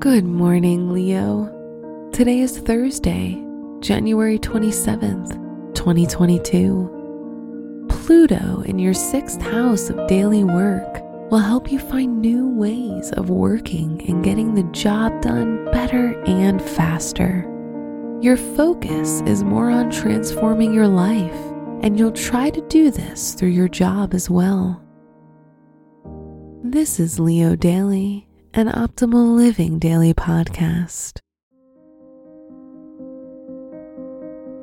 Good morning, Leo. Today is Thursday, January 27th, 2022. Pluto in your sixth house of daily work will help you find new ways of working and getting the job done better and faster. Your focus is more on transforming your life, and you'll try to do this through your job as well. This is Leo Daily an optimal living daily podcast.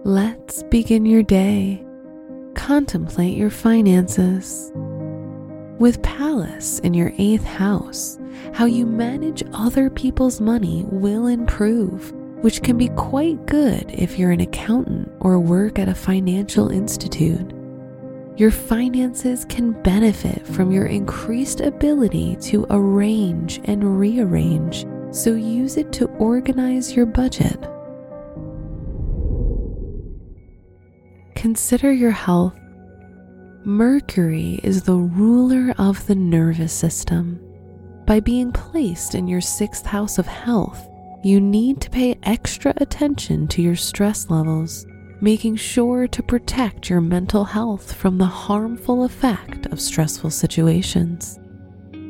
Let's begin your day. Contemplate your finances. With Pallas in your eighth house, how you manage other people's money will improve, which can be quite good if you're an accountant or work at a financial institute. Your finances can benefit from your increased ability to arrange and rearrange, so use it to organize your budget. Consider your health. Mercury is the ruler of the nervous system. By being placed in your sixth house of health, you need to pay extra attention to your stress levels making sure to protect your mental health from the harmful effect of stressful situations.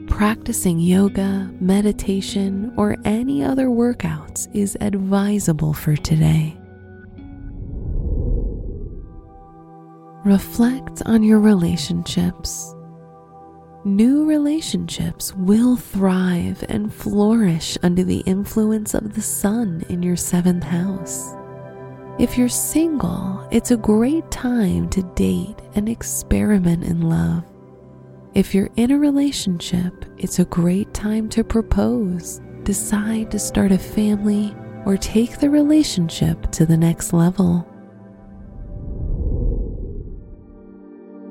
Practicing yoga, meditation, or any other workouts is advisable for today. Reflect on your relationships. New relationships will thrive and flourish under the influence of the sun in your seventh house. If you're single, it's a great time to date and experiment in love. If you're in a relationship, it's a great time to propose, decide to start a family, or take the relationship to the next level.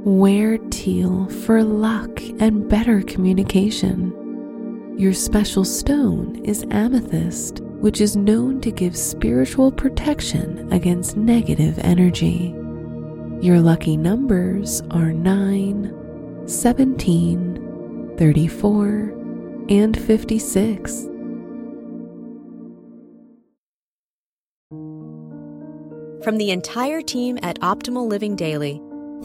Wear teal for luck and better communication. Your special stone is amethyst which is known to give spiritual protection against negative energy. Your lucky numbers are 9, 17, 34, and 56. From the entire team at Optimal Living Daily,